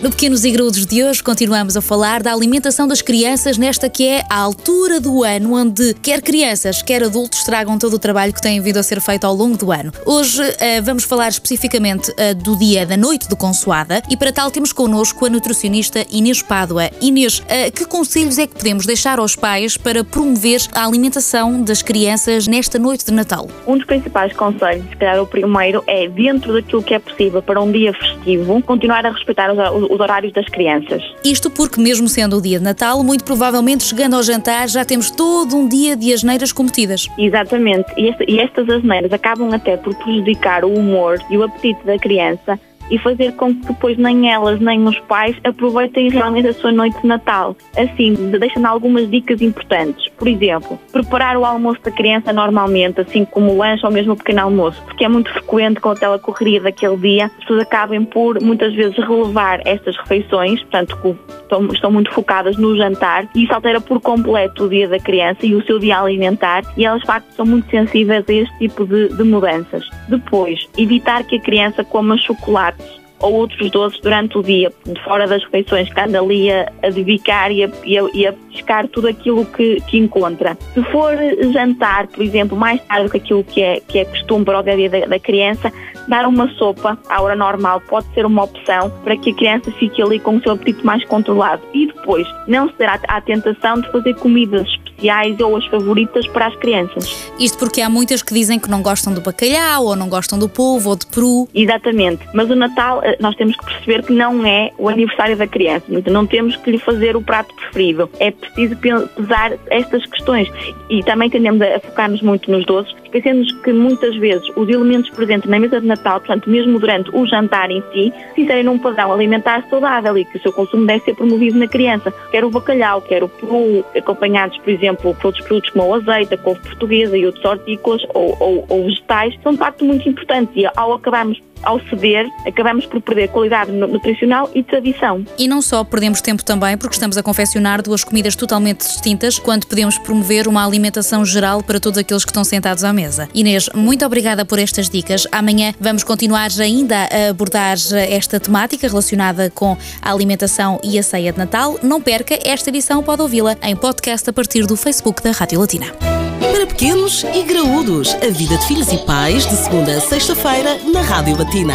No Pequenos e Grudos de hoje continuamos a falar da alimentação das crianças nesta que é a altura do ano onde quer crianças, quer adultos tragam todo o trabalho que tem vindo a ser feito ao longo do ano. Hoje uh, vamos falar especificamente uh, do dia da noite do Consoada e para tal temos connosco a nutricionista Inês Pádua. Inês, uh, que conselhos é que podemos deixar aos pais para promover a alimentação das crianças nesta noite de Natal? Um dos principais conselhos, se calhar o primeiro, é dentro daquilo que é possível para um dia festivo, continuar a respeitar os, os horários das crianças. Isto porque, mesmo sendo o dia de Natal, muito provavelmente chegando ao jantar já temos todo um dia de asneiras cometidas. Exatamente, e, este, e estas asneiras acabam até por prejudicar o humor e o apetite da criança e fazer com que depois nem elas nem os pais aproveitem realmente a sua noite de Natal. Assim, deixando algumas dicas importantes. Por exemplo, preparar o almoço da criança normalmente, assim como o lanche ou mesmo o pequeno almoço, porque é muito frequente com aquela correria daquele dia, as pessoas acabem por muitas vezes relevar estas refeições, portanto, estão, muito focadas no jantar e isso altera por completo o dia da criança e o seu dia alimentar e elas de facto são muito sensíveis a este tipo de, de mudanças. Depois, evitar que a criança coma chocolates ou outros doces durante o dia, fora das refeições, que anda ali a, a dedicar e a, e, a, e a pescar tudo aquilo que, que encontra. Se for jantar, por exemplo, mais tarde do que aquilo que é, que é costume para o dia da, da criança, dar uma sopa à hora normal pode ser uma opção para que a criança fique ali com o seu apetite mais controlado. E depois, não se terá a tentação de fazer comidas especiais ou as favoritas para as crianças. Isto porque há muitas que dizem que não gostam do bacalhau, ou não gostam do polvo, ou de peru. Exatamente. Mas o Natal, eh, nós temos que perceber que não é o aniversário da criança. Então não temos que lhe fazer o prato preferido. É preciso pesar estas questões. E também tendemos a focar-nos muito nos doces, esquecendo que muitas vezes os elementos presentes na mesa de Natal, portanto, mesmo durante o jantar em si, se inserem num padrão alimentar saudável e que o seu consumo deve ser promovido na criança. Quer o bacalhau, quer o peru, acompanhados, por exemplo, exemplo, outros produtos como o azeite, a couve portuguesa e outros hortícolas ou, ou, ou vegetais, são de facto muito importantes e ao acabarmos ao ceder, acabamos por perder qualidade nutricional e tradição. E não só perdemos tempo também, porque estamos a confeccionar duas comidas totalmente distintas, quando podemos promover uma alimentação geral para todos aqueles que estão sentados à mesa. Inês, muito obrigada por estas dicas. Amanhã vamos continuar ainda a abordar esta temática relacionada com a alimentação e a ceia de Natal. Não perca, esta edição pode ouvi-la em podcast a partir do Facebook da Rádio Latina. Para pequenos e graúdos, a vida de filhos e pais, de segunda a sexta-feira, na Rádio Latina.